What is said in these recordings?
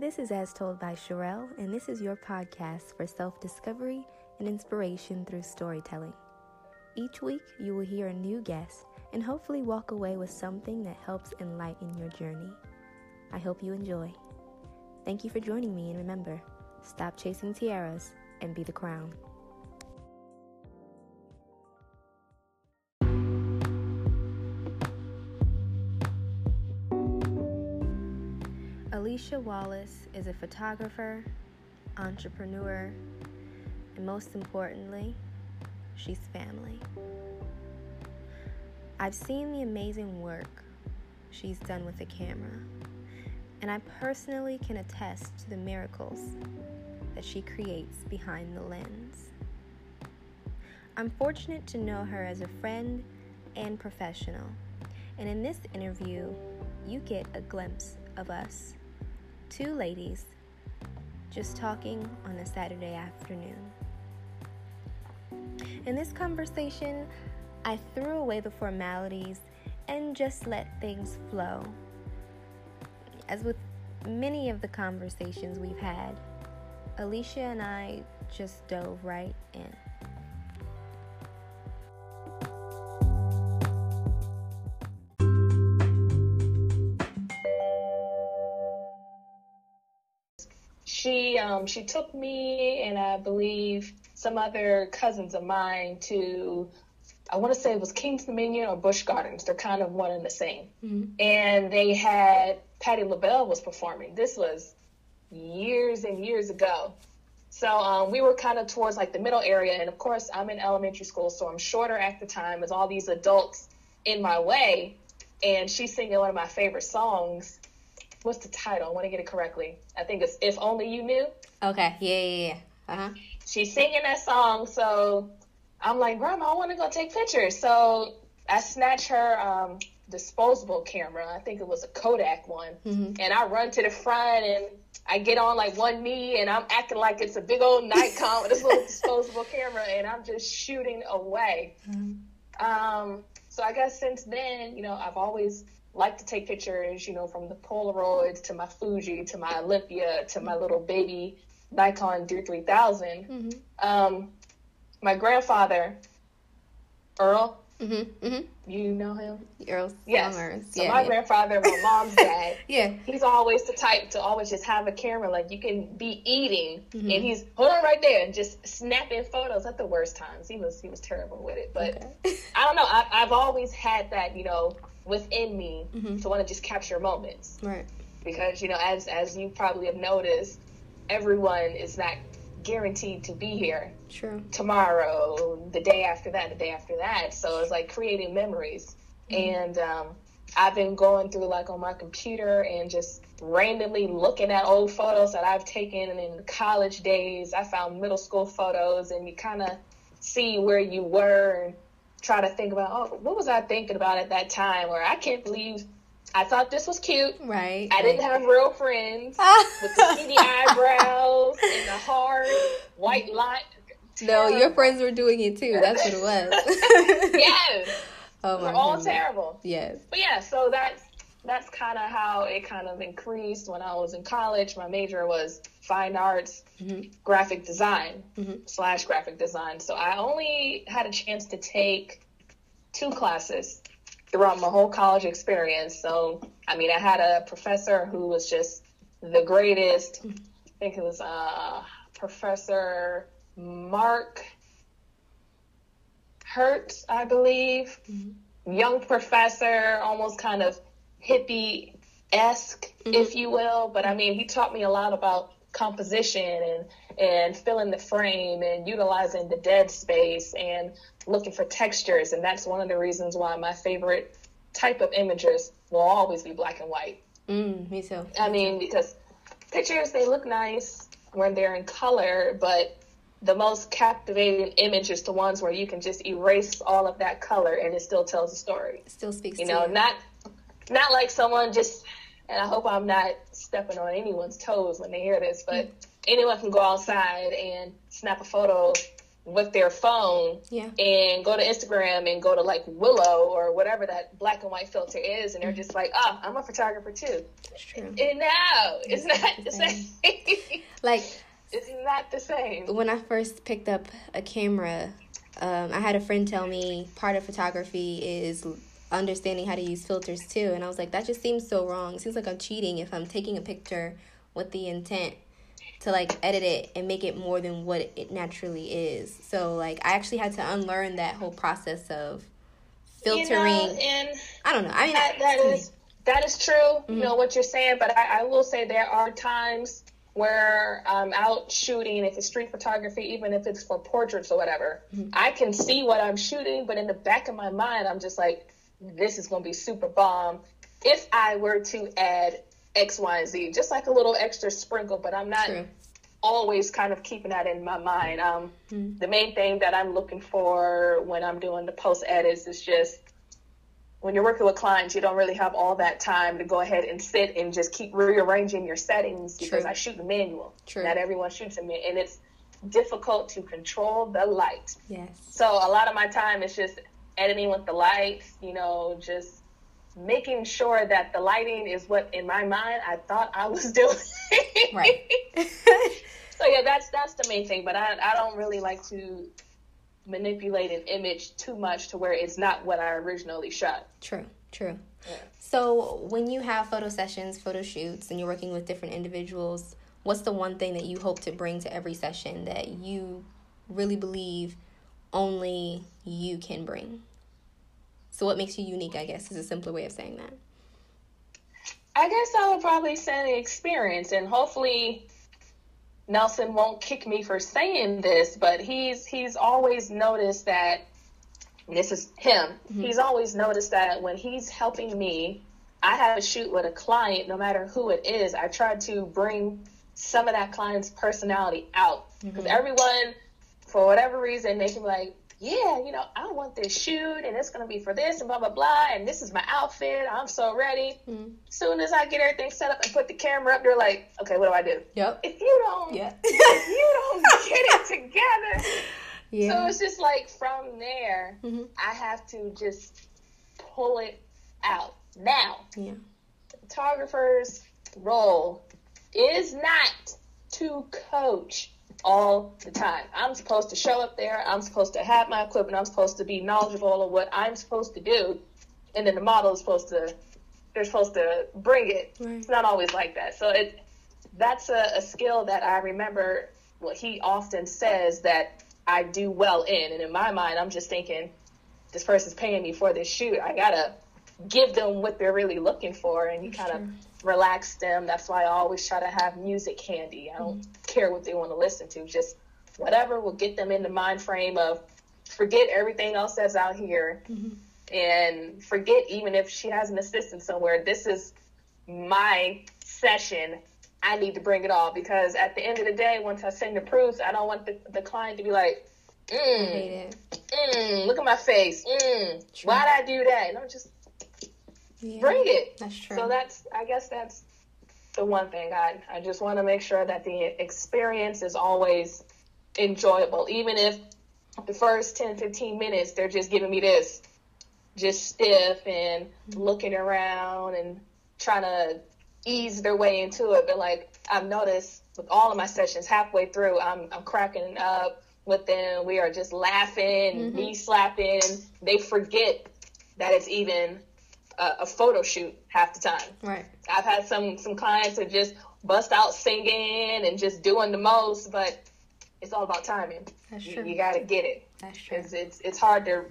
This is As Told by Sherelle, and this is your podcast for self discovery and inspiration through storytelling. Each week, you will hear a new guest and hopefully walk away with something that helps enlighten your journey. I hope you enjoy. Thank you for joining me, and remember stop chasing tiaras and be the crown. Alicia Wallace is a photographer, entrepreneur, and most importantly, she's family. I've seen the amazing work she's done with the camera, and I personally can attest to the miracles that she creates behind the lens. I'm fortunate to know her as a friend and professional, and in this interview, you get a glimpse of us, two ladies just talking on a Saturday afternoon. In this conversation, I threw away the formalities and just let things flow. As with many of the conversations we've had, Alicia and I just dove right in. Um, she took me and I believe some other cousins of mine to I want to say it was King's Dominion or Busch Gardens. They're kind of one and the same. Mm-hmm. And they had Patti LaBelle was performing. This was years and years ago. So um, we were kind of towards like the middle area, and of course I'm in elementary school, so I'm shorter at the time. As all these adults in my way, and she's singing one of my favorite songs. What's the title? I want to get it correctly. I think it's "If Only You Knew." Okay. Yeah, yeah, yeah. Uh huh. She's singing that song, so I'm like, Grandma, I want to go take pictures. So I snatch her um, disposable camera. I think it was a Kodak one. Mm-hmm. And I run to the front and I get on like one knee and I'm acting like it's a big old Nikon with this little disposable camera and I'm just shooting away. Mm-hmm. Um, so I guess since then, you know, I've always liked to take pictures, you know, from the Polaroids to my Fuji to my Olympia to my little baby Nikon D3000. Mm-hmm. Um, my grandfather, Earl. Mm-hmm, mm-hmm. You know him? Earl yes. Summers. So yeah, my yeah. grandfather, my mom's dad. yeah. He's always the type to always just have a camera. Like you can be eating mm-hmm. and he's hold on right there and just snapping photos at the worst times. He was he was terrible with it. But okay. I don't know. I, have always had that, you know, within me mm-hmm. to want to just capture moments. Right. Because, you know, as as you probably have noticed, everyone is not guaranteed to be here True. tomorrow, the day after that, the day after that. So it's like creating memories. Mm-hmm. And um, I've been going through like on my computer and just randomly looking at old photos that I've taken in college days. I found middle school photos and you kind of see where you were and try to think about, oh, what was I thinking about at that time? Or I can't believe I thought this was cute. Right. I didn't have real friends with the skinny eyebrows and the hard white line. No, your friends were doing it too. That's what it was. yes. Oh We're all terrible. Yes. But yeah, so that's that's kind of how it kind of increased when I was in college. My major was fine arts, mm-hmm. graphic design mm-hmm. slash graphic design. So I only had a chance to take two classes throughout my whole college experience. So, I mean, I had a professor who was just the greatest. I think it was uh, Professor Mark Hertz, I believe. Mm-hmm. Young professor, almost kind of hippie esque, mm-hmm. if you will. But I mean, he taught me a lot about composition and and filling the frame and utilizing the dead space and looking for textures. And that's one of the reasons why my favorite type of images will always be black and white. Mm, me too. I mean, because pictures, they look nice when they're in color, but the most captivating image is the ones where you can just erase all of that color and it still tells a story. It still speaks you know, you. not not like someone just and I hope I'm not stepping on anyone's toes when they hear this, but mm anyone can go outside and snap a photo with their phone yeah. and go to Instagram and go to like Willow or whatever that black and white filter is, and they're just like, "Oh, I'm a photographer too." That's true. And now it's not the same. like it's not the same. When I first picked up a camera, um, I had a friend tell me part of photography is understanding how to use filters too, and I was like, that just seems so wrong. It seems like I'm cheating if I'm taking a picture with the intent to like edit it and make it more than what it naturally is. So like I actually had to unlearn that whole process of filtering. You know, and I don't know. I mean that, that is that is true. Mm-hmm. You know what you're saying, but I, I will say there are times where I'm out shooting, if it's street photography, even if it's for portraits or whatever, mm-hmm. I can see what I'm shooting, but in the back of my mind, I'm just like, this is going to be super bomb. If I were to add X, Y, and Z, just like a little extra sprinkle, but I'm not True. always kind of keeping that in my mind. Um, mm-hmm. The main thing that I'm looking for when I'm doing the post edits is just when you're working with clients, you don't really have all that time to go ahead and sit and just keep rearranging your settings because True. I shoot a manual. True. Not everyone shoots a manual, and it's difficult to control the light. Yes. So a lot of my time is just editing with the lights. You know, just making sure that the lighting is what in my mind I thought I was doing. right. so yeah, that's that's the main thing. But I I don't really like to manipulate an image too much to where it's not what I originally shot. True, true. Yeah. So when you have photo sessions, photo shoots, and you're working with different individuals, what's the one thing that you hope to bring to every session that you really believe only you can bring? So what makes you unique, I guess, is a simpler way of saying that. I guess I would probably say the experience and hopefully Nelson won't kick me for saying this, but he's he's always noticed that this is him. Mm-hmm. He's always noticed that when he's helping me, I have a shoot with a client, no matter who it is, I try to bring some of that client's personality out. Because mm-hmm. everyone, for whatever reason, they can be like, yeah, you know, I want this shoot and it's going to be for this and blah, blah, blah. And this is my outfit. I'm so ready. Mm-hmm. Soon as I get everything set up and put the camera up, they're like, okay, what do I do? Yep. If you don't, yeah. if you don't get it together. Yeah. So it's just like from there, mm-hmm. I have to just pull it out. Now, yeah. the photographer's role is not to coach all the time. I'm supposed to show up there. I'm supposed to have my equipment. I'm supposed to be knowledgeable of what I'm supposed to do. And then the model is supposed to, they're supposed to bring it. Right. It's not always like that. So it, that's a, a skill that I remember what he often says that I do well in. And in my mind, I'm just thinking, this person's paying me for this shoot. I gotta give them what they're really looking for. And you kind of relax them. That's why I always try to have music handy. I don't mm-hmm. Care what they want to listen to. Just whatever will get them in the mind frame of forget everything else that's out here mm-hmm. and forget even if she has an assistant somewhere. This is my session. I need to bring it all because at the end of the day, once I send the proofs, I don't want the, the client to be like, mm, mm, look at my face. Mm, why'd I do that? And I'm just, yeah, bring it. That's true. So that's I guess that's the one thing I I just want to make sure that the experience is always enjoyable, even if the first 10, 15 minutes they're just giving me this, just stiff and mm-hmm. looking around and trying to ease their way into it. But like I've noticed with all of my sessions, halfway through, I'm I'm cracking up with them. We are just laughing, mm-hmm. knee slapping. They forget that it's even a, a, photo shoot half the time. Right. I've had some some clients that just bust out singing and just doing the most, but it's all about timing. That's true. You, you got to get it. That's true. It's, it's it's hard to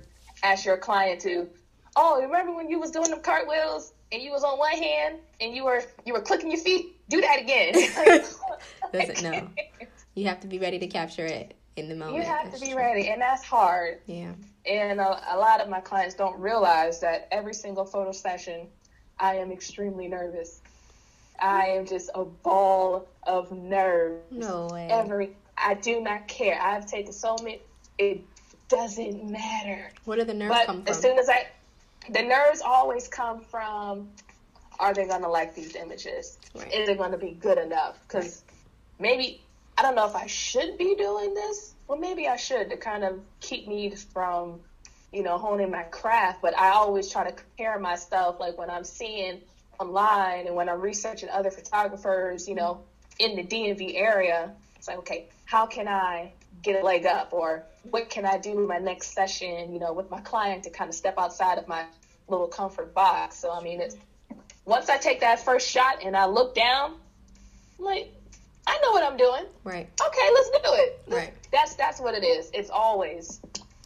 ask your client to, oh, remember when you was doing the cartwheels and you was on one hand and you were you were clicking your feet? Do that again. Doesn't know. You have to be ready to capture it in the moment. You have that's to be true. ready, and that's hard. Yeah. And a, a, lot of my clients don't realize that every single photo session, I am extremely nervous. I am just a ball of nerves. No way. Every I do not care. I've taken so many. It doesn't matter. What do the nerves but come from? As soon as I, the nerves always come from, are they gonna like these images? Right. Is it gonna be good enough? Because maybe I don't know if I should be doing this, well, maybe I should to kind of keep me from, you know, honing my craft. But I always try to compare myself, like when I'm seeing online and when I'm researching other photographers, you know, in the DMV area. It's like, okay, how can I get a leg up, or what can I do my next session, you know, with my client to kind of step outside of my little comfort box. So I mean, it's once I take that first shot and I look down, I'm like I know what I'm doing. Right. Okay, let's do it. Right. That's that's what it is. It's always,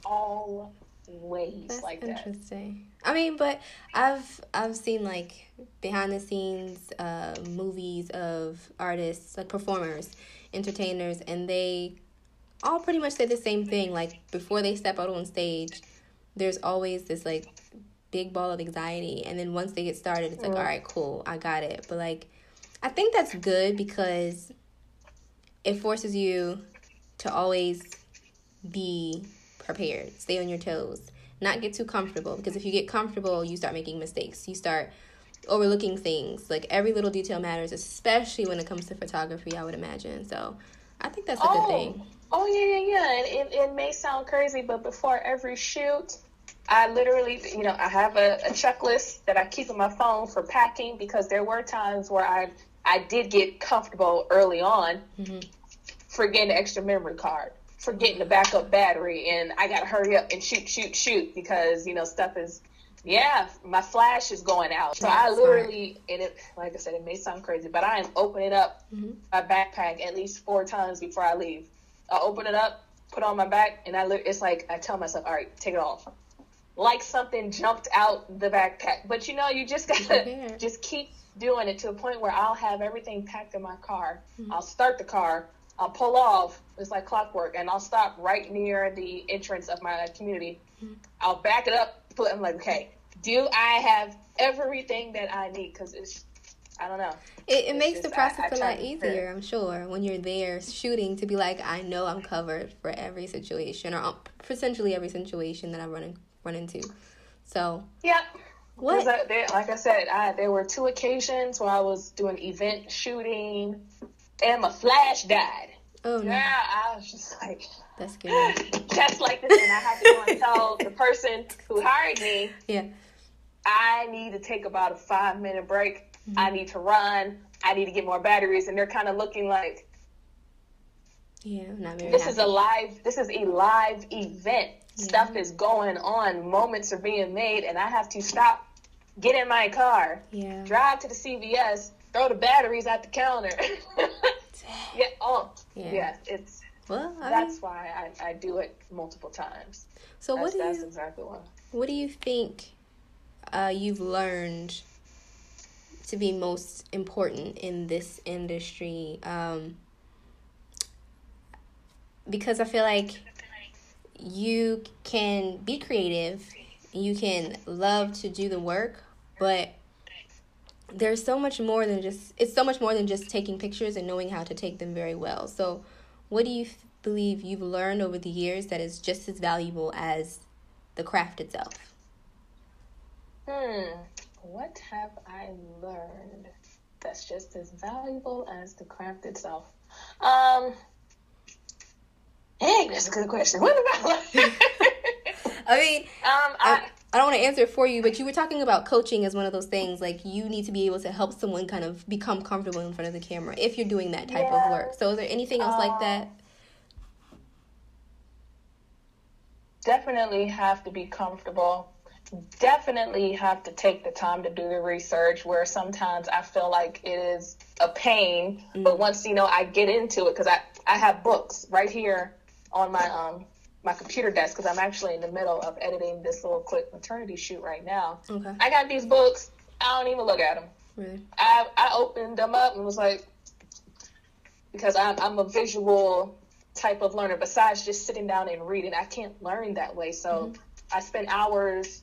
always that's like that. Interesting. I mean, but I've I've seen like behind the scenes uh, movies of artists, like performers, entertainers, and they all pretty much say the same thing. Like before they step out on stage, there's always this like big ball of anxiety, and then once they get started, it's like, mm. all right, cool, I got it. But like, I think that's good because it forces you to always be prepared, stay on your toes, not get too comfortable. Because if you get comfortable, you start making mistakes. You start overlooking things. Like every little detail matters, especially when it comes to photography, I would imagine. So I think that's a oh. good thing. Oh, oh, yeah, yeah, yeah. And it, it may sound crazy, but before every shoot, I literally, you know, I have a, a checklist that I keep on my phone for packing because there were times where I I did get comfortable early on, mm-hmm. forgetting the extra memory card, forgetting the backup battery, and I got to hurry up and shoot, shoot, shoot because you know stuff is, yeah, my flash is going out. So I literally, and it, like I said, it may sound crazy, but I am opening up mm-hmm. my backpack at least four times before I leave. I open it up, put on my back, and I look. it's like I tell myself, all right, take it off. Like something jumped out the backpack, but you know, you just gotta just keep doing it to a point where I'll have everything packed in my car. Mm-hmm. I'll start the car, I'll pull off, it's like clockwork, and I'll stop right near the entrance of my community. Mm-hmm. I'll back it up, put, I'm like, okay, do I have everything that I need? Because it's, I don't know. It, it makes just, the process I, I a lot easier, I'm sure, when you're there shooting to be like, I know I'm covered for every situation or um, potentially every situation that I run, run into. So, yeah. What? I, there, like I said, I, there were two occasions where I was doing event shooting, and my flash died. Oh no! Yeah, I was just like, that's good. just like this, and I had to go and tell the person who hired me, yeah, I need to take about a five minute break. Mm-hmm. I need to run. I need to get more batteries, and they're kind of looking like, yeah, not very. This happy. is a live. This is a live event stuff is going on, moments are being made, and I have to stop, get in my car, yeah. drive to the CVS, throw the batteries at the counter. yeah, oh, yeah. yeah, it's. Well, I that's mean, why I, I do it multiple times. So that's, what do that's you? exactly why. What do you think uh, you've learned to be most important in this industry? Um, because I feel like you can be creative, you can love to do the work, but there's so much more than just it's so much more than just taking pictures and knowing how to take them very well. So, what do you believe you've learned over the years that is just as valuable as the craft itself? Hmm, what have I learned that's just as valuable as the craft itself? Um, Hey, that's a good question. What about? I mean, um, I, I don't want to answer it for you, but you were talking about coaching as one of those things. Like you need to be able to help someone kind of become comfortable in front of the camera if you're doing that type yeah. of work. So, is there anything else like that? Um, definitely have to be comfortable. Definitely have to take the time to do the research. Where sometimes I feel like it is a pain, mm-hmm. but once you know I get into it, because I I have books right here on my um my computer desk because I'm actually in the middle of editing this little quick maternity shoot right now. Okay. I got these books. I don't even look at them. Really? I I opened them up and was like, because I'm I'm a visual type of learner. Besides just sitting down and reading, I can't learn that way. So mm-hmm. I spend hours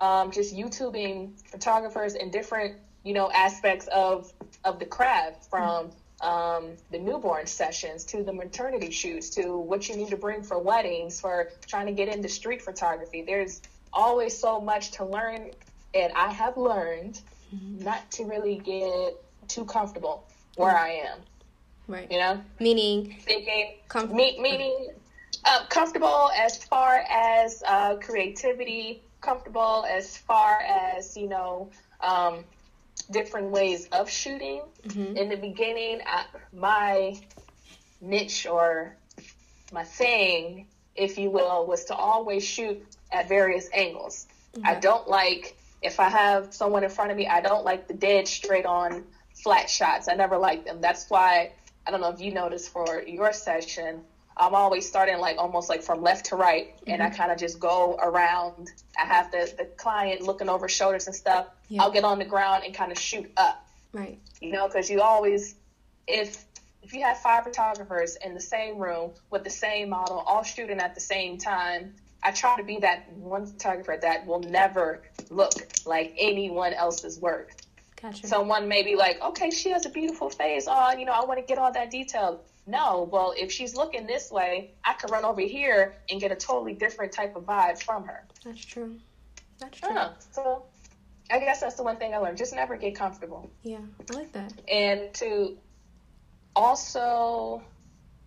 um, just YouTubing photographers and different you know aspects of of the craft from. Mm-hmm um, the newborn sessions to the maternity shoots to what you need to bring for weddings for trying to get into street photography. There's always so much to learn and i have learned mm-hmm. not to really get too comfortable where i am. Right. You know? Meaning? Thinking com- me- meaning Uh, comfortable as far as uh, creativity, comfortable as far as, you know, um, different ways of shooting. Mm-hmm. In the beginning, I, my niche or my thing, if you will, was to always shoot at various angles. Okay. I don't like, if I have someone in front of me, I don't like the dead straight on flat shots. I never like them. That's why, I don't know if you noticed for your session, I'm always starting like almost like from left to right, mm-hmm. and I mm-hmm. kind of just go around. I have the the client looking over shoulders and stuff. Yeah. I'll get on the ground and kind of shoot up. Right. You know, because you always, if if you have five photographers in the same room with the same model, all shooting at the same time, I try to be that one photographer that will never look like anyone else's work. Gotcha. Someone may be like, okay, she has a beautiful face. Oh, you know, I want to get all that detail. No, well, if she's looking this way, I could run over here and get a totally different type of vibe from her. That's true. That's true. Uh, so I guess that's the one thing I learned. Just never get comfortable. Yeah, I like that. And to also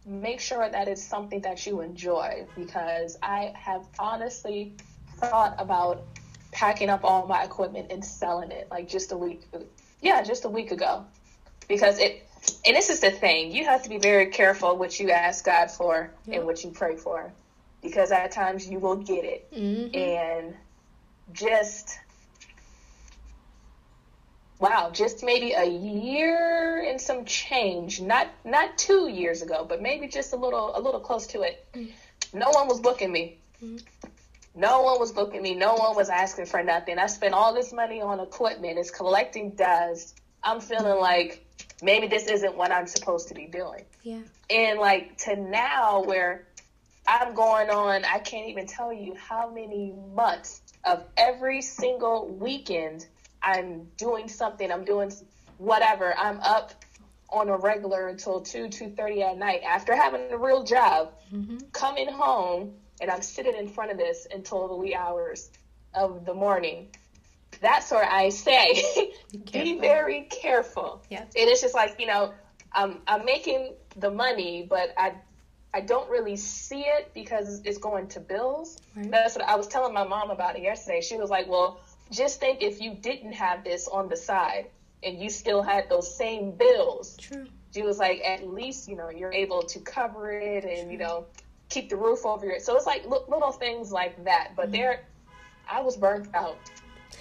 make sure that it's something that you enjoy because I have honestly thought about packing up all my equipment and selling it like just a week yeah just a week ago because it and this is the thing you have to be very careful what you ask god for yep. and what you pray for because at times you will get it mm-hmm. and just wow just maybe a year and some change not not two years ago but maybe just a little a little close to it mm-hmm. no one was booking me mm-hmm. no one was booking me no one was asking for nothing i spent all this money on equipment it's collecting dust i'm feeling like maybe this isn't what i'm supposed to be doing yeah and like to now where i'm going on i can't even tell you how many months of every single weekend I'm doing something, I'm doing whatever. I'm up on a regular until 2, 2.30 at night after having a real job, mm-hmm. coming home, and I'm sitting in front of this until the wee hours of the morning. That's where I say, be very careful. Yeah. And it's just like, you know, I'm, I'm making the money, but I I don't really see it because it's going to bills. Right. That's what I was telling my mom about it yesterday. She was like, "Well, just think if you didn't have this on the side and you still had those same bills. True. She was like, at least, you know, you're able to cover it and, True. you know, keep the roof over it. So it's like little things like that. But mm-hmm. there, I was burnt out.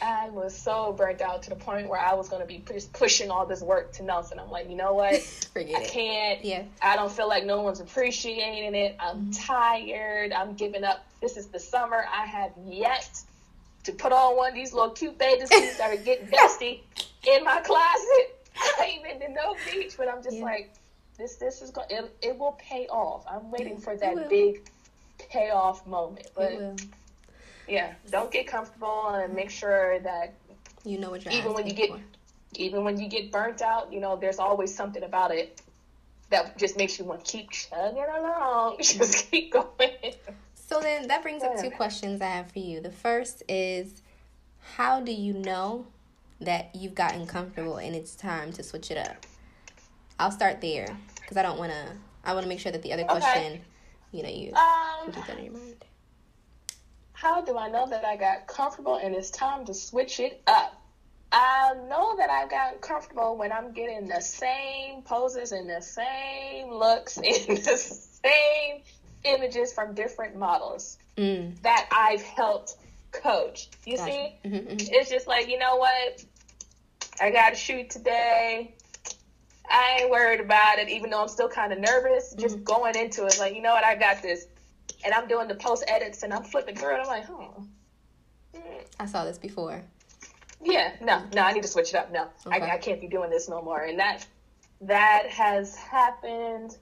I was so burnt out to the point where I was going to be just pushing all this work to Nelson. I'm like, you know what? Forget I it. can't. Yeah. I don't feel like no one's appreciating it. I'm mm-hmm. tired. I'm giving up. This is the summer. I have yet to put on one of these little cute bathing suits that are getting dusty in my closet. I ain't been to no beach, but I'm just yeah. like, this this is going it, it will pay off. I'm waiting for that big payoff moment. But yeah, don't get comfortable and make sure that you know what you're even when you get for. even when you get burnt out, you know, there's always something about it that just makes you want to keep chugging along. Just keep going. So then that brings up two questions I have for you. The first is how do you know that you've gotten comfortable and it's time to switch it up? I'll start there How do I know that I got comfortable and it's time to switch it up? I know that I've gotten comfortable when I'm getting the same poses and the same looks and the same images from different models mm. that I've helped coach. You gotcha. see? Mm-hmm, mm-hmm. It's just like, you know what? I got to shoot today. I ain't worried about it, even though I'm still kind of nervous. Mm-hmm. Just going into it, like, you know what? I got this. And I'm doing the post edits and I'm flipping through it. I'm like, huh. Mm. I saw this before. Yeah, no, no, I need to switch it up. No, okay. I, I can't be doing this no more. And that that has happened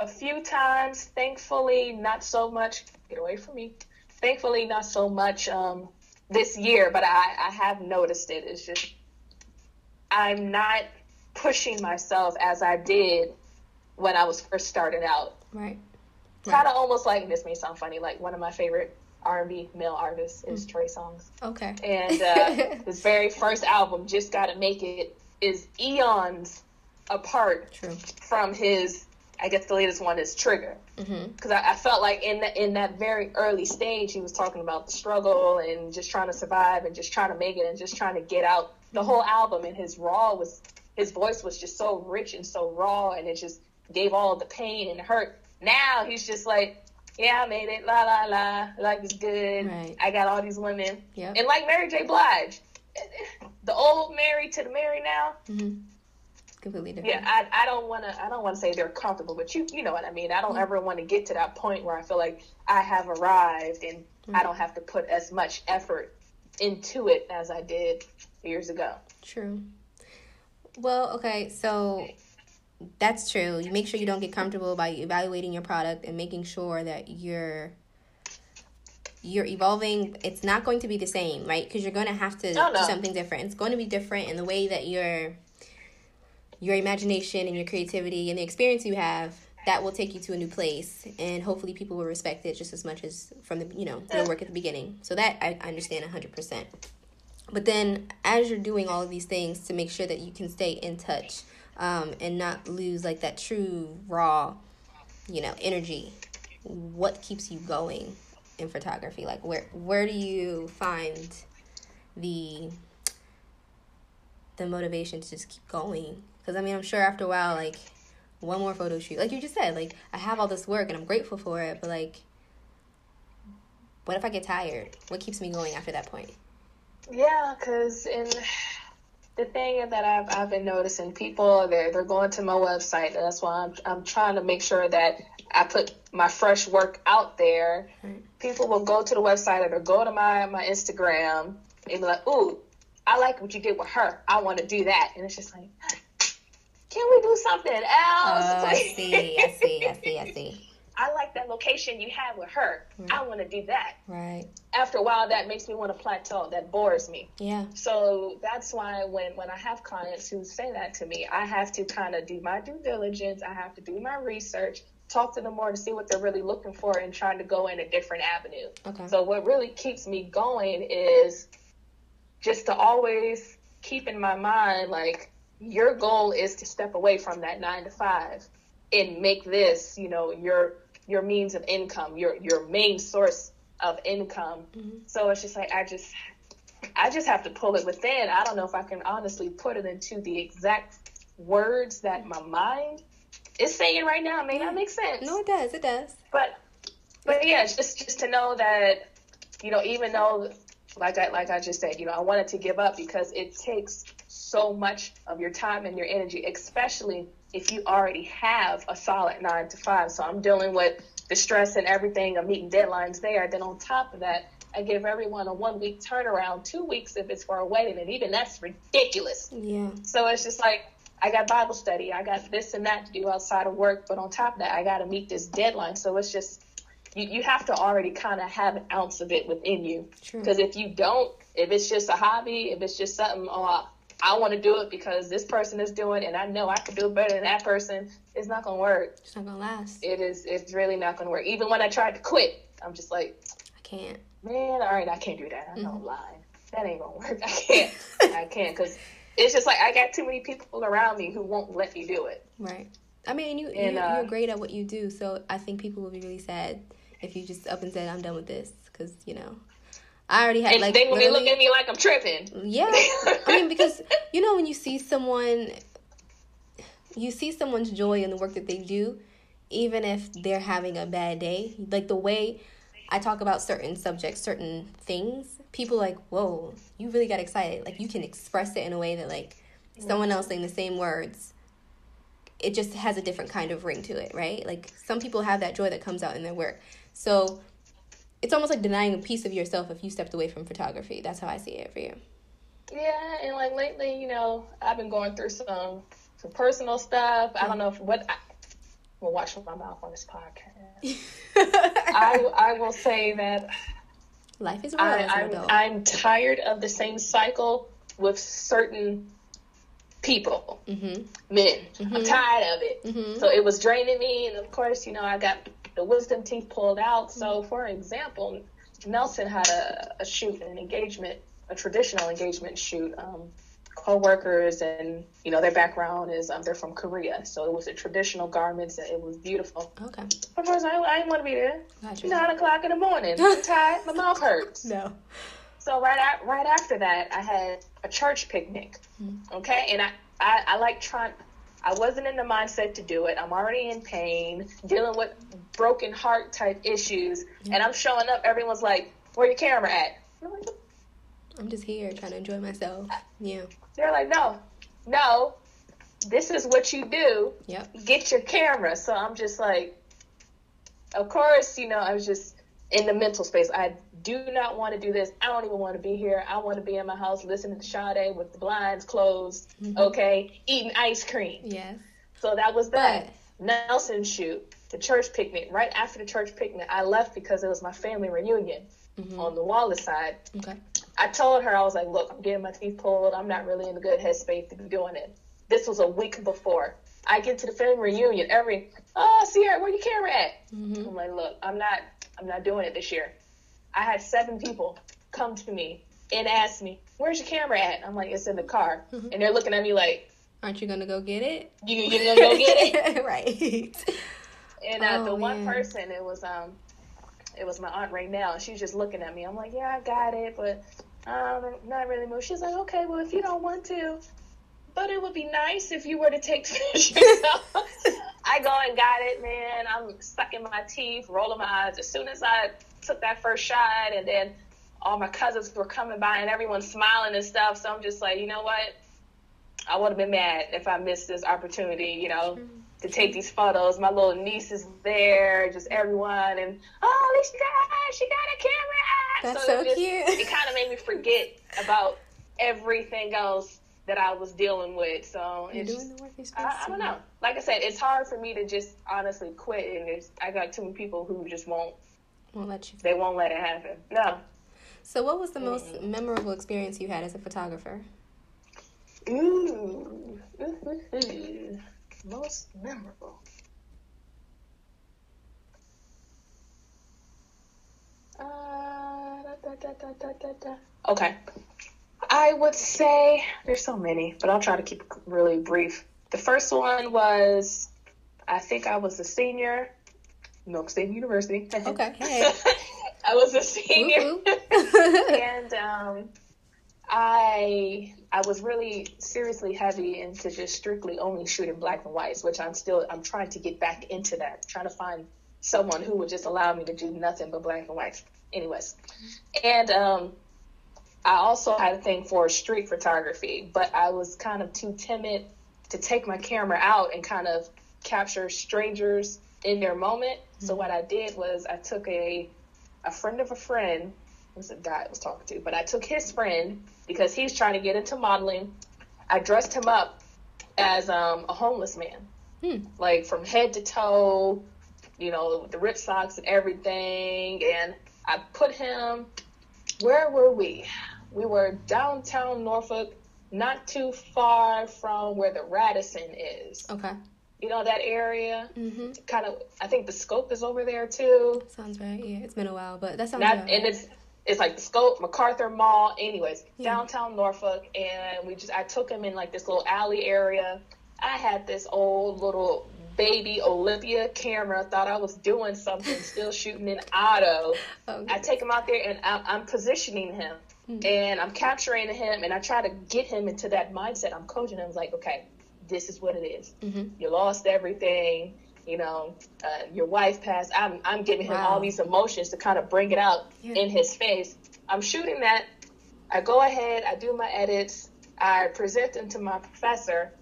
a few times. Thankfully, not so much. Get away from me. Thankfully, not so much um, this year, but I, I have noticed it. It's just I'm not pushing myself as I did when I was first starting out. Right. Kind of almost like this may sound funny. Like one of my favorite R&B male artists is mm. Trey Songz. Okay. And uh, his very first album, Just Gotta Make It, is eons apart True. from his I guess the latest one is Trigga, because mm-hmm. I, I, felt like in that in that very early stage, he was talking about the struggle and just trying to survive and just trying to make it and just trying to get out the whole album. And his raw was his voice was just so rich and so raw, and it just gave all the pain and hurt. Now he's just like, yeah, I made it, la la la, life is good. Right. I got all these women, yep. and like Mary J. Blige, the old Mary to the Mary now. Mm-hmm completely different. Yeah, I, I don't want to I don't want to say they're comfortable, but you you know what I mean. I don't mm-hmm. ever want to get to that point where I feel like I have arrived and mm-hmm. I don't have to put as much effort into it as I did years ago. True. Well, okay, so that's true. You make sure you don't get comfortable by evaluating your product and making sure that you're you're evolving. It's not going to be the same right? Because you're going to have to oh, no. do something different. It's going to be different in the way that you're your imagination and your creativity and the experience you have that will take you to a new place. And hopefully people will respect it just as much as from the you know your work at the beginning. So that i, I understand 100% but then as you're doing all of these things to make sure that you can stay in touch um, and not lose like that true raw you know energy what keeps you going in photography like where where do you find the the motivation to just keep going because I mean, I'm sure after a while, like one more photo shoot, like you just said, like I have all this work and I'm grateful for it, but like, what if I get tired? What keeps me going after that point? Yeah, because in the thing that I've I've been noticing, people they're they're going to my website. And that's why I'm I'm trying to make sure that I put my fresh work out there. Right. People will go to the website or go to my my Instagram and be like, "Ooh, I like what you did with her. I want to do that." And it's just like, can we do something else? Oh, I see, I see, I see, I see. I like that location you have with her. Right. I want to do that. Right. After a while, that makes me want to plateau. That bores me. Yeah. So that's why when when I have clients who say that to me, I have to kind of do my due diligence. I have to do my research, talk to them more to see what they're really looking for, and trying to go in a different avenue. Okay. So what really keeps me going is just to always keep in my mind like your goal is to step away from that nine to five and make this, you know, your your means of income, your your main source of income. Mm-hmm. So it's just like I just I just have to pull it within. I don't know if I can honestly put it into the exact words that my mind is saying right now. It May not make sense. No, it does. It does. But but yeah, just just to know that you know, even though like I like I just said, you know, I wanted to give up because it takes so much of your time and your energy, especially if you already have a solid nine to five. So I'm dealing with the stress and everything of meeting deadlines there. Then on top of that, I give everyone a one week turnaround, two weeks if it's for a wedding, and even that's ridiculous. Yeah. So it's just like I got Bible study, I got this and that to do outside of work, but on top of that, I got to meet this deadline. So it's just you, you have to already kind of have an ounce of it within you. Because if you don't, if it's just a hobby, if it's just something, oh, I want to do it because this person is doing, it and I know I can do it better than that person. It's not gonna work. It's not gonna last. It is. It's really not gonna work. Even when I tried to quit, I'm just like, I can't. Man, all right, I can't do that. I know mm-hmm. I'm lying. That ain't gonna work. I can't. I can't because it's just like I got too many people around me who won't let me do it. Right. I mean, you, and, you uh, you're great at what you do, so I think people will be really sad if you just up and said, "I'm done with this," because you know I already had and like they will be looking at me like I'm tripping. Yeah, I mean because you know when you see someone, you see someone's joy in the work that they do, even if they're having a bad day. Like the way I talk about certain subjects, certain things, people like, whoa, you really got excited. Like you can express it in a way that like someone else saying the same words. It just has a different kind of ring to it, right? Like some people have that joy that comes out in their work. So it's almost like denying a piece of yourself if you stepped away from photography. That's how I see it for you. Yeah, and like lately, you know, I've been going through some some personal stuff. I don't know if what I, will watch my mouth on this podcast. I I will say that life is real. I, I'm, I'm tired of the same cycle with certain people, mm-hmm. men. Mm-hmm. I'm tired of it. Mm-hmm. So it was draining me, and of course, you know, I got the wisdom teeth pulled out. So, for example, Nelson had a, a shoot, an engagement, a traditional engagement shoot, um, co-workers and you know their background is um, they're from Korea, so it was a traditional garments. It was beautiful. Okay. Of course, I, I didn't want to be there. Gotcha. Nine o'clock in the morning. I'm tired. My mouth hurts. No. So right at, right after that, I had a church picnic. Mm-hmm. Okay, and I, I I like trying. I wasn't in the mindset to do it. I'm already in pain, dealing with broken heart type issues, and I'm showing up. Everyone's like, "Where your camera at?" I'm I'm just here trying to enjoy myself. Yeah. They're like, "No, no, this is what you do. Yep. Get your camera." So I'm just like, of course, you know, I was just in the mental space. I do not want to do this. I don't even want to be here. I want to be in my house listening to Sade with the blinds closed, okay, eating ice cream. Yes. So that was that. Nelson shoot, the church picnic. Right after the church picnic, I left because it was my family reunion on the Wallace side. Okay. I told her, I was like, look, I'm getting my teeth pulled. I'm not really in a good headspace to be doing it. This was a week before. I get to the family reunion every, oh, Sierra, where your camera at? Mm-hmm. I'm like, look, I'm not, I'm not doing it this year. I had seven people come to me and ask me, where's your camera at? I'm like, it's in the car. Mm-hmm. And they're looking at me like, Aren't you gonna go get it? you, you gonna go get it? right. And uh, Oh, the one man. person, it was um, it was my aunt right now. She was just looking at me. I'm like, yeah, I got it, but um, not really moved. She's like, okay, well, if you don't want to, but it would be nice if you were to take pictures. So I go and got it, man. I'm sucking my teeth, rolling my eyes. As soon as I took that first shot, and then all my cousins were coming by and everyone's smiling and stuff. So I'm just like, you know what? I would have been mad if I missed this opportunity, you know, to take these photos. My little niece is there, just everyone, and oh, at least she got, she got a camera. That's so it just- cute. It kind of made me forget about everything else that I was dealing with. So You're it's doing just, the work I, I don't know. Like I said, it's hard for me to just honestly quit, and there's, I got too many people who just won't. Won't let you. They won't let it happen. No. So, what was the most memorable experience you had as a photographer? Ooh. Most memorable. Uh, da, da, da. Okay. I would say there's so many, but I'll try to keep really brief. The first one was, I think I was a senior, Milk State University. Okay, hey. I was a senior and um, I I was really seriously heavy into just strictly only shooting black and whites, which I'm still I'm trying to get back into that, trying to find someone who would just allow me to do nothing but black and whites. Anyways, and um, I also had a thing for street photography, but I was kind of too timid to take my camera out and kind of capture strangers in their moment. So what I did was I took a a friend of a friend it was a guy I was talking to, but I took his friend because he's trying to get into modeling. I dressed him up as um, a homeless man, Hmm. like from head to toe, you know, with the rip socks and everything. And I put him. Where were we? We were downtown Norfolk, not too far from where the Radisson is. Okay. You know that area. Mm-hmm. Kind of. I think the Scope is over there too. Sounds right. Yeah, it's been a while, but that sounds Not, right. and it's it's like the Scope, MacArthur Mall. Anyways, Yeah. downtown Norfolk, and we just I took him in like this little alley area. I had this old little baby Olympia camera. Thought I was doing something, still shooting in auto. Oh, I take him out there and I'm, I'm positioning him and I'm capturing him and I try to get him into that mindset. I'm coaching him like, okay, this is what it is. Mhm. You lost everything. You know, uh, your wife passed. I'm, I'm giving him Wow. all these emotions to kind of bring it out Yeah. in his face. I'm shooting that. I go ahead. I do my edits. I present them to my professor.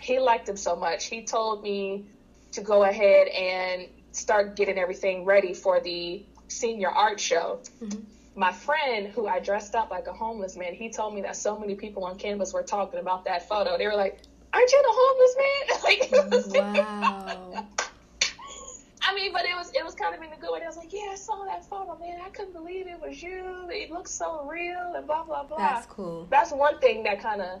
He liked them so much. He told me to go ahead and start getting everything ready for the senior art show. Mhm. My friend, who I dressed up like a homeless man, he told me that so many people on campus were talking about that photo. They were like, "Aren't you the homeless man?" like, Wow. I mean, but it was it was kind of in a good way. I was like, "Yeah, I saw that photo, man. I couldn't believe it was you. It looks so real." And blah blah blah. That's cool. That's one thing that kind of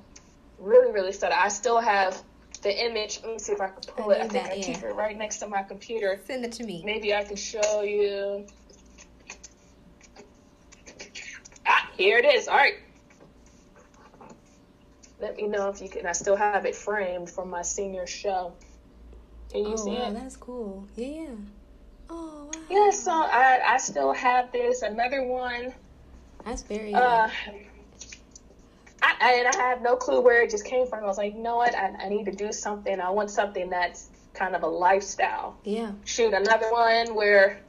really really stood out. I still have the image. Let me see if I can pull I it. I think that, I keep it right next to my computer. Send it to me. Maybe I can show you. Ah, here it is. All right. Let me know if you can. I still have it framed from my senior show. Can you oh, see wow, it? That's cool. Yeah, yeah. Oh, wow. Yeah, so I, I still have this. Another one. That's very. Uh, I, I, and I have no clue where it just came from. I was like, you know what? I, I need to do something. I want something that's kind of a lifestyle. Yeah. Shoot, another one where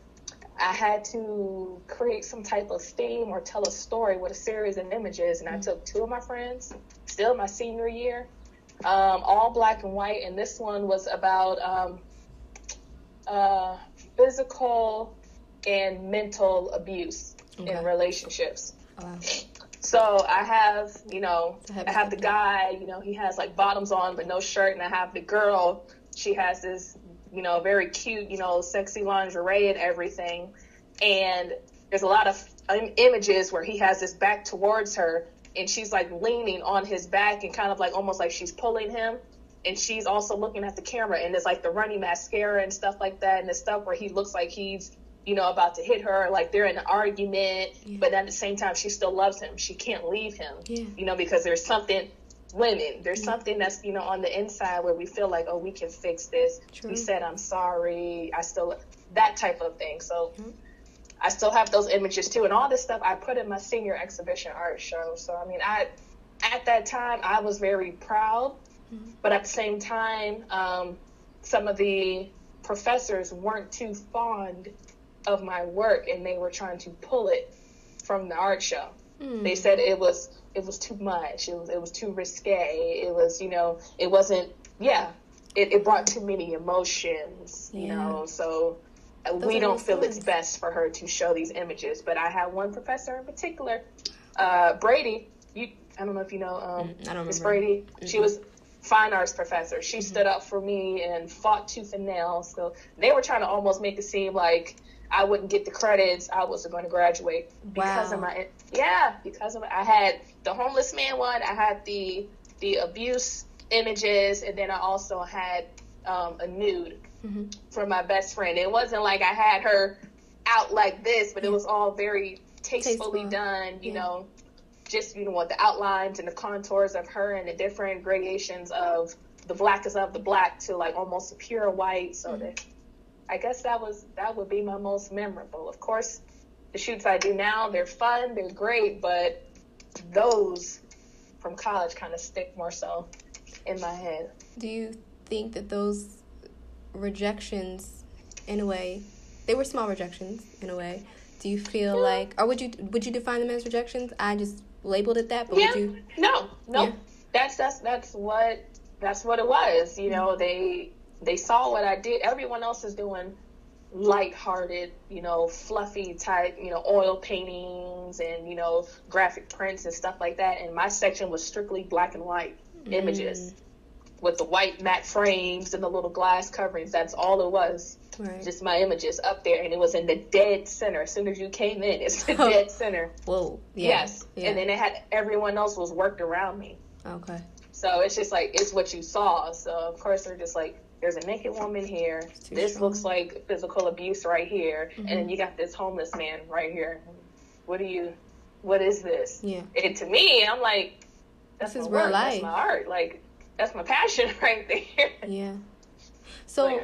I had to create some type of theme or tell a story with a series of images, and I took two of my friends, still my senior year, um, all black and white, and this one was about um, uh, physical and mental abuse Okay. in relationships. Wow. So I have, you know, I have the guy, you know, he has like bottoms on but no shirt, and I have the girl. She has this, you know, very cute, you know, sexy lingerie and everything. And there's a lot of images where he has his back towards her, and she's like leaning on his back and kind of like almost like she's pulling him. And she's also looking at the camera, and there's like the runny mascara and stuff like that, and the stuff where he looks like he's you know, about to hit her, like they're in an argument, Yeah. but at the same time, she still loves him. She can't leave him, Yeah. you know, because there's something, women, there's something that's, you know, on the inside where we feel like, oh, we can fix this. True. We said, I'm sorry. I still, that type of thing. So Mhm. I still have those images too. And all this stuff I put in my senior exhibition art show. So, I mean, I, at that time, I was very proud, Mhm. but at the same time, um, some of the professors weren't too fond of my work and they were trying to pull it from the art show. Mm. They said it was it was too much. It was it was too risque. It was you know it wasn't yeah. It, it brought too many emotions. You Yeah. know so. uh, Those we don't feel it's best for her to show these images, but I have one professor in particular, uh, Brady. You, I don't know if you know um, Mm, I don't Miss. Brady. She Mhm. was fine arts professor. She stood up for me and fought tooth and nail. So they were trying to almost make it seem like I wouldn't get the credits. I wasn't going to graduate because of my yeah because of I had the homeless man one. I had the the abuse images, and then I also had um, a nude Mhm. for my best friend. It wasn't like I had her out like this, but it was all very tastefully Tasteful. done. You Yeah. know, just you know what the outlines and the contours of her and the different gradations of the black blackest of the black to like almost a pure white. So Mhm. that I guess that was that would be my most memorable. Of course, the shoots I do now they're fun, they're great, but those from college kind of stick more so in my head. Do you think that those rejections, in a way, they were small rejections in a way? Do you feel Yeah. like, or would you would you define them as rejections? I just labeled it that, but Yeah. would you? No, no. Yeah. That's that's that's what that's what it was. You know, they they saw what I did. Everyone else is doing light-hearted, you know, fluffy type, you know, oil paintings and you know, graphic prints and stuff like that. And my section was strictly black and white images mm. with the white matte frames and the little glass coverings. That's all it was. Right. Just my images up there, and it was in the dead center. As soon as you came in, it's the dead center. Whoa. Yeah. Yes, Yeah. and then it had everyone else was worked around me. okay. So it's just like it's what you saw. So of course they're just like, there's a naked woman here. This strong. looks like physical abuse right here, and Mhm. then you got this homeless man right here. What do you? What is this? Yeah. And to me, I'm like, that's This is my real work. life. That's my art. Like that's my passion right there. Yeah. So, yeah.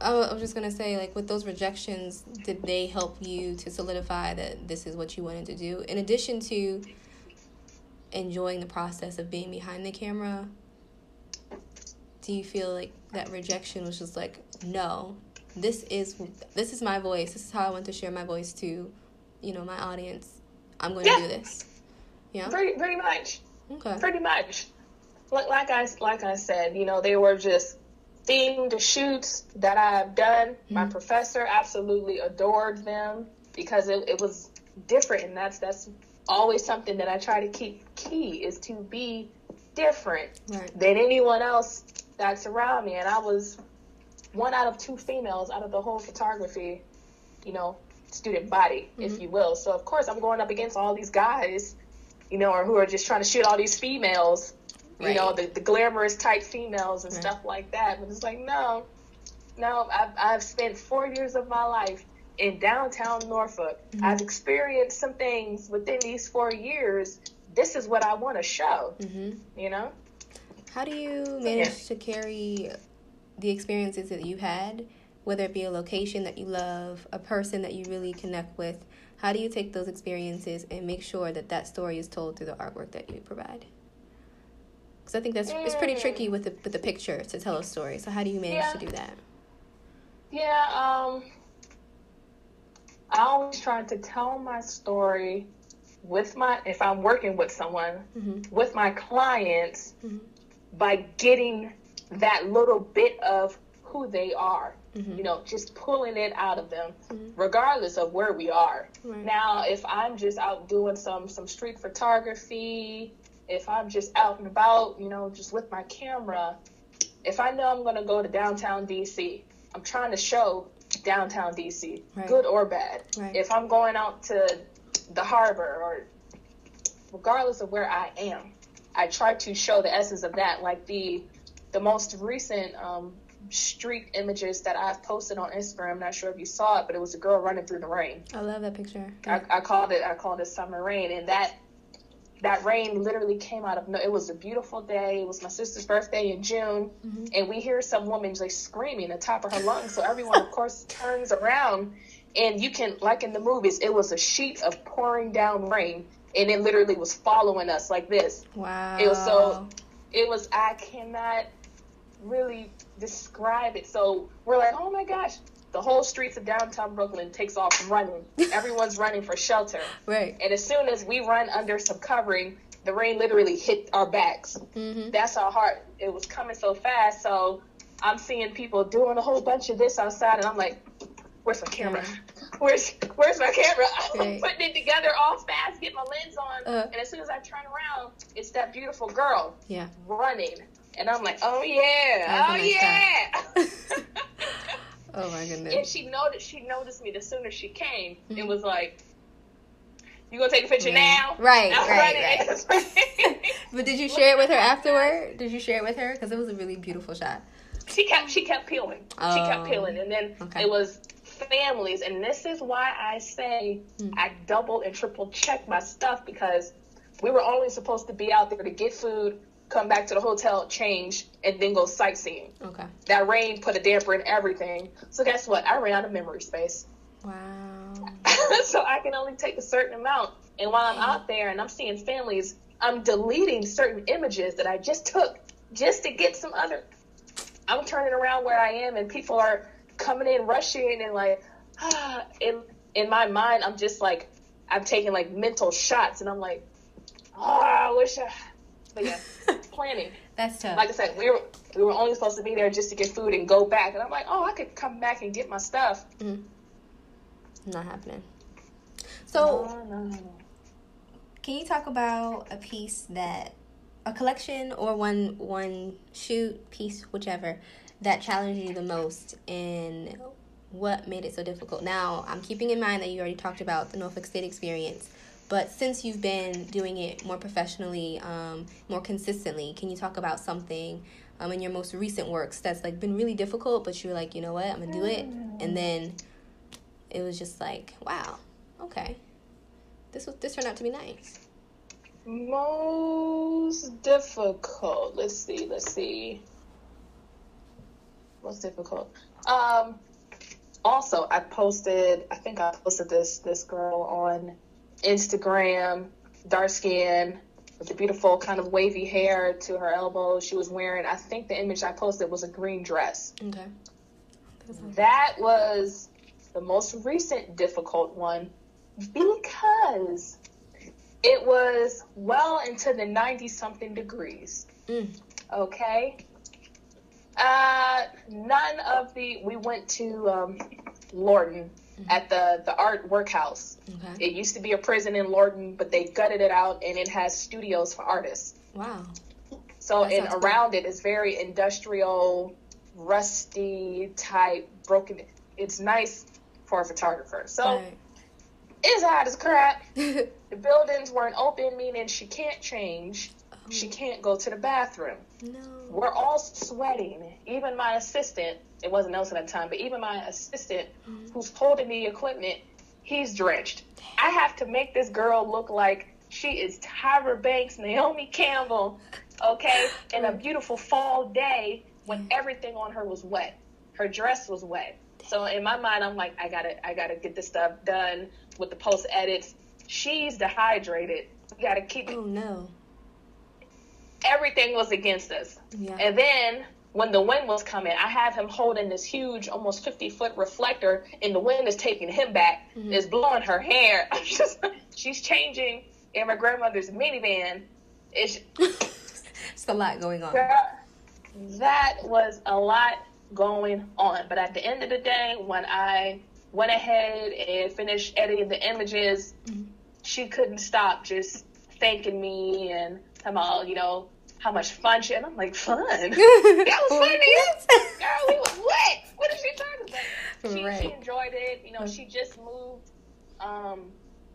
I wa- I was just gonna say, like, with those rejections, did they help you to solidify that this is what you wanted to do? In addition to enjoying the process of being behind the camera, do you feel like that rejection was just like, no, this is this is my voice. This is how I want to share my voice to, you know, my audience. I'm going Yeah. to do this. Yeah. Pretty pretty much. Okay. Pretty much. Like, like I like I said, you know, they were just themed shoots that I've done. My Mhm. professor absolutely adored them because it, it was different, and that's that's always something that I try to keep key is to be different Right. than anyone else that's around me. And I was one out of two females out of the whole photography, you know, student body, if Mhm. you will. So of course I'm going up against all these guys, you know, or who are just trying to shoot all these females, you know, the, the glamorous type females and Right. stuff like that. But it's like, no, no, I've, I've spent four years of my life in downtown Norfolk. Mhm. I've experienced some things within these four years this is what I want to show. Mm-hmm. You know. How do you manage yeah. to carry the experiences that you had, whether it be a location that you love, a person that you really connect with? How do you take those experiences and make sure that that story is told through the artwork that you provide? Because I think that's mm. it's pretty tricky with the with the picture to tell a story. So how do you manage yeah. to do that? Yeah, um, I always try to tell my story with my if I'm working with someone mm-hmm. with my clients mm-hmm. by getting that little bit of who they are. Mm-hmm. You know, just pulling it out of them, mm-hmm. regardless of where we are. Right. Now, if I'm just out doing some some street photography, if I'm just out and about, you know, just with my camera, if I know I'm going to go to downtown DC, I'm trying to show downtown DC, right. good or bad. Right. If I'm going out to the harbor or regardless of where I am, I try to show the essence of that. Like the the most recent um, street images that I've posted on Instagram. I'm not sure if you saw it, but it was a girl running through the rain. I love that picture. I, I called it I called it summer rain, and that that rain literally came out of no. It was a beautiful day. It was my sister's birthday in June, mm-hmm. and we hear some woman like screaming at the top of her lungs. So everyone, of course, turns around, and you can like in the movies, it was a sheet of pouring down rain, and it literally was following us like this. Wow. It was so. It was. I cannot really describe it. So we're like, oh my gosh, the whole streets of downtown Brooklyn takes off running. Everyone's running for shelter. Right. And as soon as we run under some covering, the rain literally hit our backs. Mm-hmm. That's how hard it was coming so fast. So I'm seeing people doing a whole bunch of this outside, and I'm like, "Where's my camera? Where's Where's my camera?" I'm putting it together all fast, get my lens on, uh, and as soon as I turn around, it's that beautiful girl. Yeah. Running, and I'm like, "Oh yeah, oh yeah." Oh my goodness. And she noticed she noticed me the sooner she came mm-hmm. and was like, You gonna take a picture now? Right, right, right. but did you share it with her afterward? Did you share it with her? Because it was a really beautiful shot. She kept she kept peeling. Oh. She kept oh, peeling, and then okay. it was families, and this is why I say mm. I double and triple check my stuff because we were only supposed to be out there to get food, come back to the hotel, change, and then go sightseeing. Okay. That rain put a damper in everything. So guess what? I ran out of memory space. Wow. so I can only take a certain amount. And while I'm out there and I'm seeing families, I'm deleting certain images that I just took just to get some other. I'm turning around where I am and people are coming in rushing and like, ah, in, in my mind, I'm just like, I'm taking like mental shots and I'm like, oh, I wish I, but yeah, planning. That's tough. Like I said, we were we were only supposed to be there just to get food and go back, and I'm like, oh, I could come back and get my stuff. Mm. Not happening. So, no, no, no. can you talk about a piece that, a collection or one one shoot piece, whichever, that challenged you the most, and what made it so difficult? Now, I'm keeping in mind that you already talked about the Norfolk State experience but since you've been doing it more professionally, um, more consistently, can you talk about something um, in your most recent works that's like been really difficult, but you're like, you know what, I'm gonna do it, and then it was just like, wow, okay, this was this turned out to be nice. Most difficult. Let's see. Let's see. Most difficult. Um. Also, I posted. I think I posted this this girl on Instagram, dark skin, with the beautiful kind of wavy hair to her elbows. She was wearing, I think the image I posted was a green dress. Okay. That was the most recent difficult one because it was well into the 90 something degrees. Mm. Okay. Uh, none of the, we went to um, Lorton mm-hmm. at the, the art workhouse. Okay. It used to be a prison in Lorton, but they gutted it out and it has studios for artists. Wow. So that and around cool. it is very industrial, rusty type, broken. It's nice for a photographer. So right. it's hot as crap. the buildings weren't open, meaning she can't change. Oh. She can't go to the bathroom. No. We're all sweating. Even my assistant, it wasn't Nelson at the time, but even my assistant mm-hmm. who's holding the equipment, he's drenched. I have to make this girl look like She is Tyra Banks, Naomi Campbell, okay, in a beautiful fall day when everything on her was wet. Her dress was wet. So in my mind, I'm like, I gotta, I gotta get this stuff done with the post edits. She's dehydrated. We gotta keep it. Oh no. Everything was against us. Yeah. And then when the wind was coming, I have him holding this huge, almost 50 foot reflector, and the wind is taking him back. Mhm. It's blowing her hair. Just, she's changing in my grandmother's minivan. It's, it's a lot going on. Girl, that was a lot going on. But at the end of the day, when I went ahead and finished editing the images, Mhm. she couldn't stop just thanking me and about, you know, how much fun she had. I'm like, fun? that was fun? Girl, we was wet. What is she talking about? She, Right. she enjoyed it. You know, she just moved um,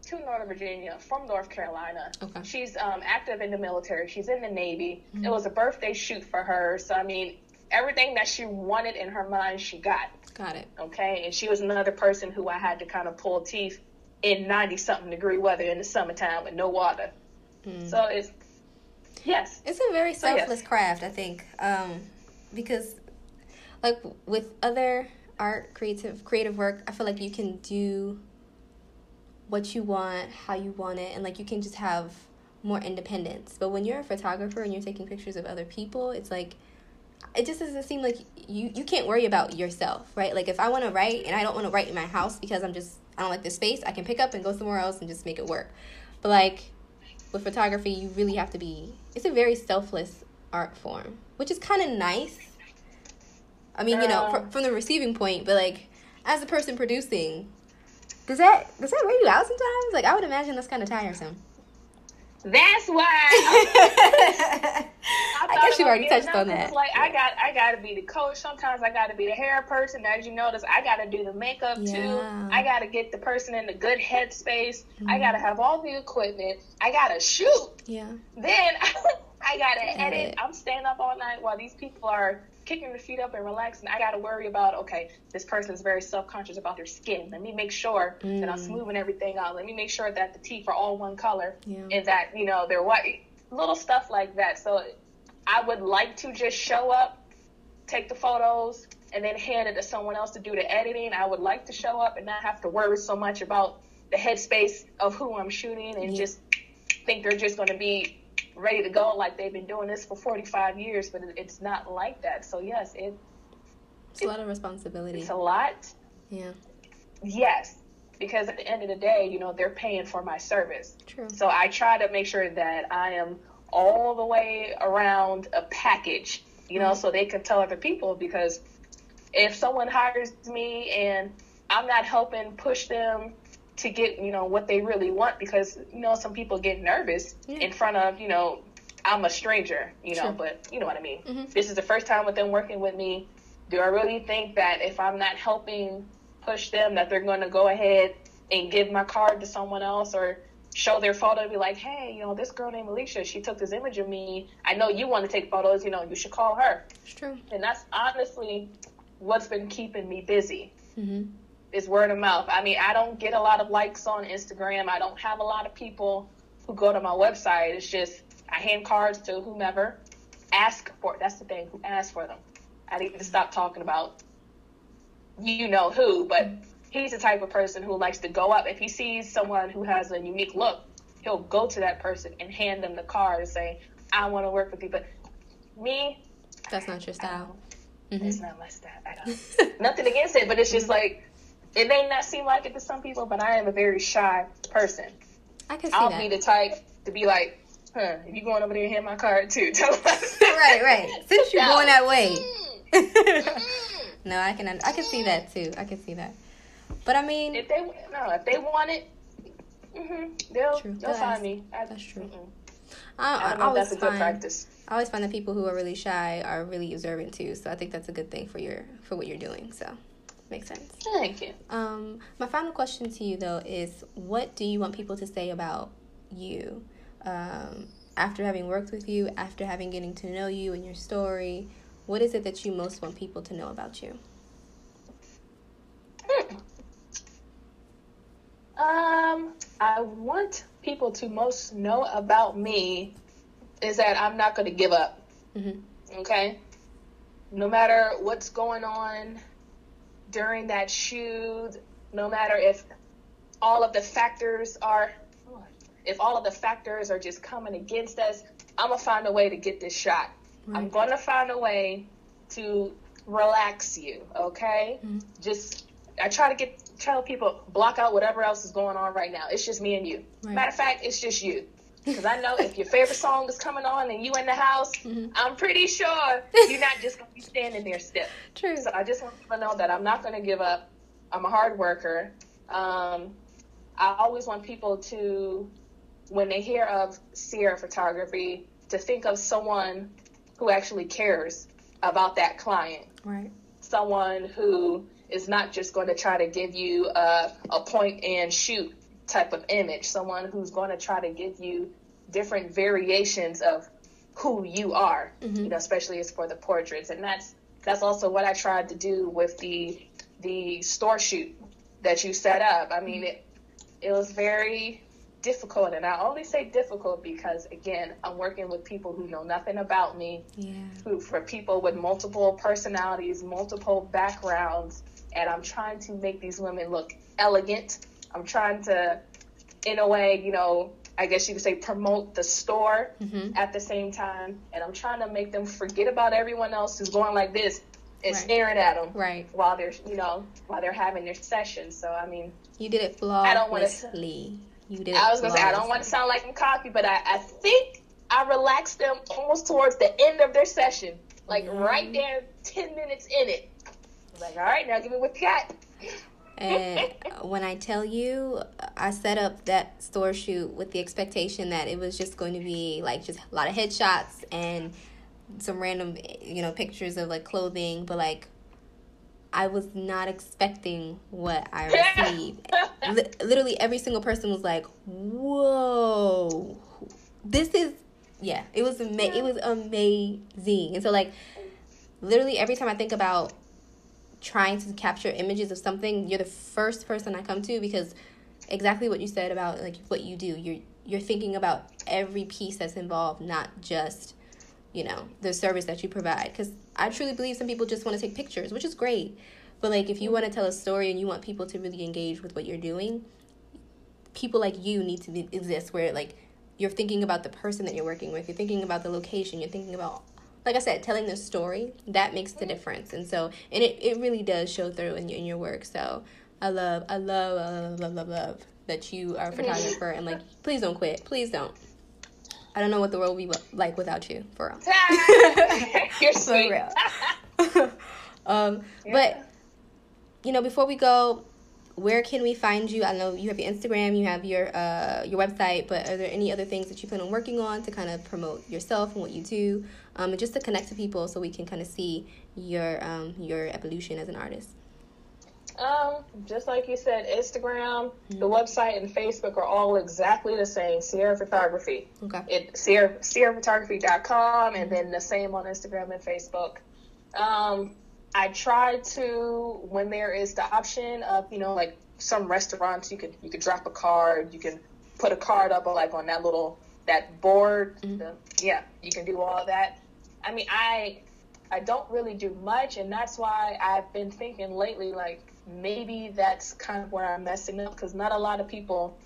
to Northern Virginia from North Carolina. Okay. She's um, active in the military. She's in the Navy. Mhm. It was a birthday shoot for her. So, I mean, everything that she wanted in her mind, she got. Got it. Okay. And she was another person who I had to kind of pull teeth in 90 something degree weather in the summertime with no water. Mm. So, it's, yes. It's a very So, yes. selfless craft, I think, um, because like with other art, creative, creative work, I feel like you can do what you want, how you want it, and like you can just have more independence. But when you're a photographer and you're taking pictures of other people, it's like it just doesn't seem like you you can't worry about yourself, right? Like if I want to write and I don't want to write in my house because I'm just I don't like the space, I can pick up and go somewhere else and just make it work. But like with photography, you really have to be. It's a very selfless art form, which is kind of nice. I mean, you know, Girl. from the receiving point, but like as a person producing, does that does that wear you out sometimes? Like I would imagine that's kind of tiresome. That's why. I, thought guess you've already touched on that. It's like I got, I got to be the coach. Sometimes I got to be the hair person. As you notice, I got to do the makeup too. I got to get the person in the good headspace. I Mhm. got to have all the equipment. I got to shoot. Yeah. Then I got to edit. Edit. I'm staying up all night while these people are kicking the feet up and relaxing. I got to worry about okay, this person is very self conscious about their skin. Let me make sure that I'm Mm. smoothing everything out. Let me make sure that the teeth are all one color Yeah. and that you know they're white little stuff like that so i would like to just show up take the photos and then hand it to someone else to do the editing i would like to show up and not have to worry so much about the headspace of who i'm shooting and Yeah. just think they're just going to be ready to go like they've been doing this for 45 years but it's not like that so yes it, It's a lot of responsibility. it's a lot Yeah. yes because at the end of the day you know they're paying for my service True. So I try to make sure that I am all the way around a package, you know, mm-hmm. so they can tell other people because if someone hires me and I'm not helping push them to get, you know, what they really want because, you know, some people get nervous Yeah. in front of, you know, I'm a stranger, you know, Sure. but you know what I mean. Mhm. This is the first time with them working with me. Do I really think that if I'm not helping push them that they're going to go ahead and give my card to someone else or show their photo and be like, hey, you know, this girl named Alicia, she took this image of me. I know you want to take photos, you know, you should call her. It's true. And that's honestly what's been keeping me busy hmm is word of mouth. I mean, I don't get a lot of likes on Instagram. I don't have a lot of people who go to my website. It's just I hand cards to whomever. Ask for that's the thing. Who asks for them? I need to stop talking about you know who, but he's the type of person who likes to go up. If he sees someone who has a unique look, he'll go to that person and hand them the card and say, "I want to work with you." But me, That's not your style. Mhm. it's not my style. I don't nothing against it, but it's just like it may not seem like it to some people, but I am a very shy person. I can see I'll that. be the type to be like, huh, if you going over there and hand my card too, right, right. Since you're No. going that way. Mm. no, I can. I can see that too. I can see that. But I mean, if they no, if they want it, hmm they'll True. they'll They'll find me. I, That's true. mm-mm. I, I I, don't know if always that's a good find practice. I always find that people who are really shy are really observant too. So I think that's a good thing for your for what you're doing. So makes sense. Thank you. Um, my final question to you though is, what do you want people to say about you um, after having worked with you, after having getting to know you and your story? What is it that you most want people to know about you? Hmm. Um, I want people to most know about me is that I'm not going to give up. Mm-hmm. Okay? No matter what's going on during that shoot, no matter if all of the factors are if all of the factors are just coming against us, I'm gonna find a way to get this shot. Right. I'm gonna find a way to relax you, okay? Mm-hmm. Just I try to get tell people block out whatever else is going on right now. It's just me and you. Right. Matter of fact, it's just you. Because I know if your favorite song is coming on and you in the house, mm-hmm. I'm pretty sure you're not just gonna be standing there still. True. So I just want people to know that I'm not gonna give up. I'm a hard worker. Um, I always want people to, when they hear of Sierra photography, to think of someone who actually cares about that client. Right. Someone who is not just going to try to give you a, a point and shoot type of image. Someone who's going to try to give you different variations of who you are, mm-hmm. you know, especially as for the portraits. And that's that's also what I tried to do with the the store shoot that you set up. I mean, it it was very difficult, and I only say difficult because again, I'm working with people who know nothing about me. Yeah. Who for people with multiple personalities, multiple backgrounds, and I'm trying to make these women look elegant. I'm trying to, in a way, you know, I guess you could say promote the store mm-hmm. at the same time, and I'm trying to make them forget about everyone else who's going like this and right. staring at them right while they're you know while they're having their session. So I mean, you did it flawlessly. I don't want to. You did. I was gonna say I don't want to sound like I'm cocky, but I, I think I relaxed them almost towards the end of their session, like mm-hmm. right there, ten minutes in it. like, all right, now give me what you got. And when I tell you, I set up that store shoot with the expectation that it was just going to be like just a lot of headshots and some random, you know, pictures of like clothing, but like I was not expecting what I received. literally every single person was like, "Whoa, this is yeah." It was ama- It was amazing, and so like literally every time I think about trying to capture images of something, you're the first person I come to because exactly what you said about like what you do. You're you're thinking about every piece that's involved, not just you know the service that you provide. Because I truly believe some people just want to take pictures, which is great. But like if you want to tell a story and you want people to really engage with what you're doing, people like you need to be, exist where like you're thinking about the person that you're working with, you're thinking about the location, you're thinking about like I said, telling the story that makes the difference. And so, and it, it really does show through in your, in your work. So I love, I love, I love, love, love, love that you are a photographer. And like, please don't quit. Please don't. I don't know what the world would be like without you, for real. You're sweet. For real. um, yeah. But, you know, before we go, where can we find you? I know you have your Instagram, you have your uh, your website, but are there any other things that you plan on working on to kind of promote yourself and what you do, um, and just to connect to people so we can kind of see your um, your evolution as an artist? Um, just like you said, Instagram, mm-hmm. the website, and Facebook are all exactly the same. Sierra Photography. Okay. It Sierra SierraPhotography.com, and then the same on Instagram and Facebook. Um, I try to when there is the option of you know like some restaurants you could you could drop a card you can put a card up like on that little that board mm-hmm. the, yeah you can do all that I mean I I don't really do much and that's why I've been thinking lately like maybe that's kind of where I'm messing up because not a lot of people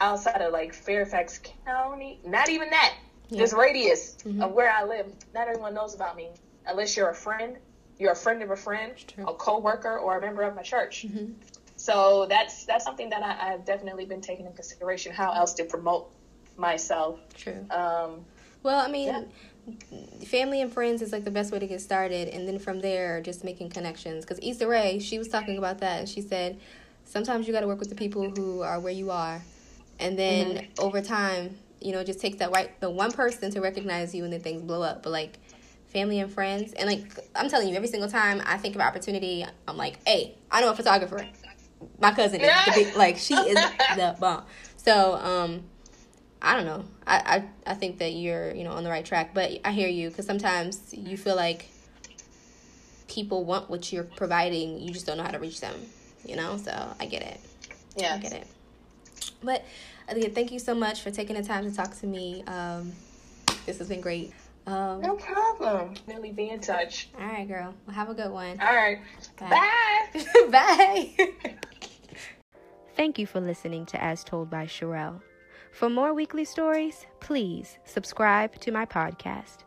outside of like Fairfax County not even that yeah. this radius mm-hmm. of where I live not everyone knows about me unless you're a friend you're a friend of a friend, a co-worker, or a member of my church. Mm-hmm. So that's that's something that I, have definitely been taking in consideration. How else to promote myself? True. Um, well, I mean. Yeah. Family and friends is like the best way to get started, and then from there, just making connections. Because Issa Rae, she was talking about that, and she said sometimes you got to work with the people who are where you are, and then mm-hmm. over time, you know, just takes that right the one person to recognize you, and then things blow up. But like family and friends. And like I'm telling you, every single time I think of opportunity, I'm like, hey, I know a photographer. My cousin is the big like she is the bomb. So um, I don't know. I, I I think that you're you know on the right track, but I hear you because sometimes you feel like people want what you're providing, you just don't know how to reach them. You know, so I get it. Yeah, I get it. But again, thank you so much for taking the time to talk to me. Um, this has been great. Um, no problem. Really be in touch. All right, girl. Well, have a good one. All right. Bye. Bye. Bye. Thank you for listening to As Told by Sherelle. For more weekly stories, please subscribe to my podcast.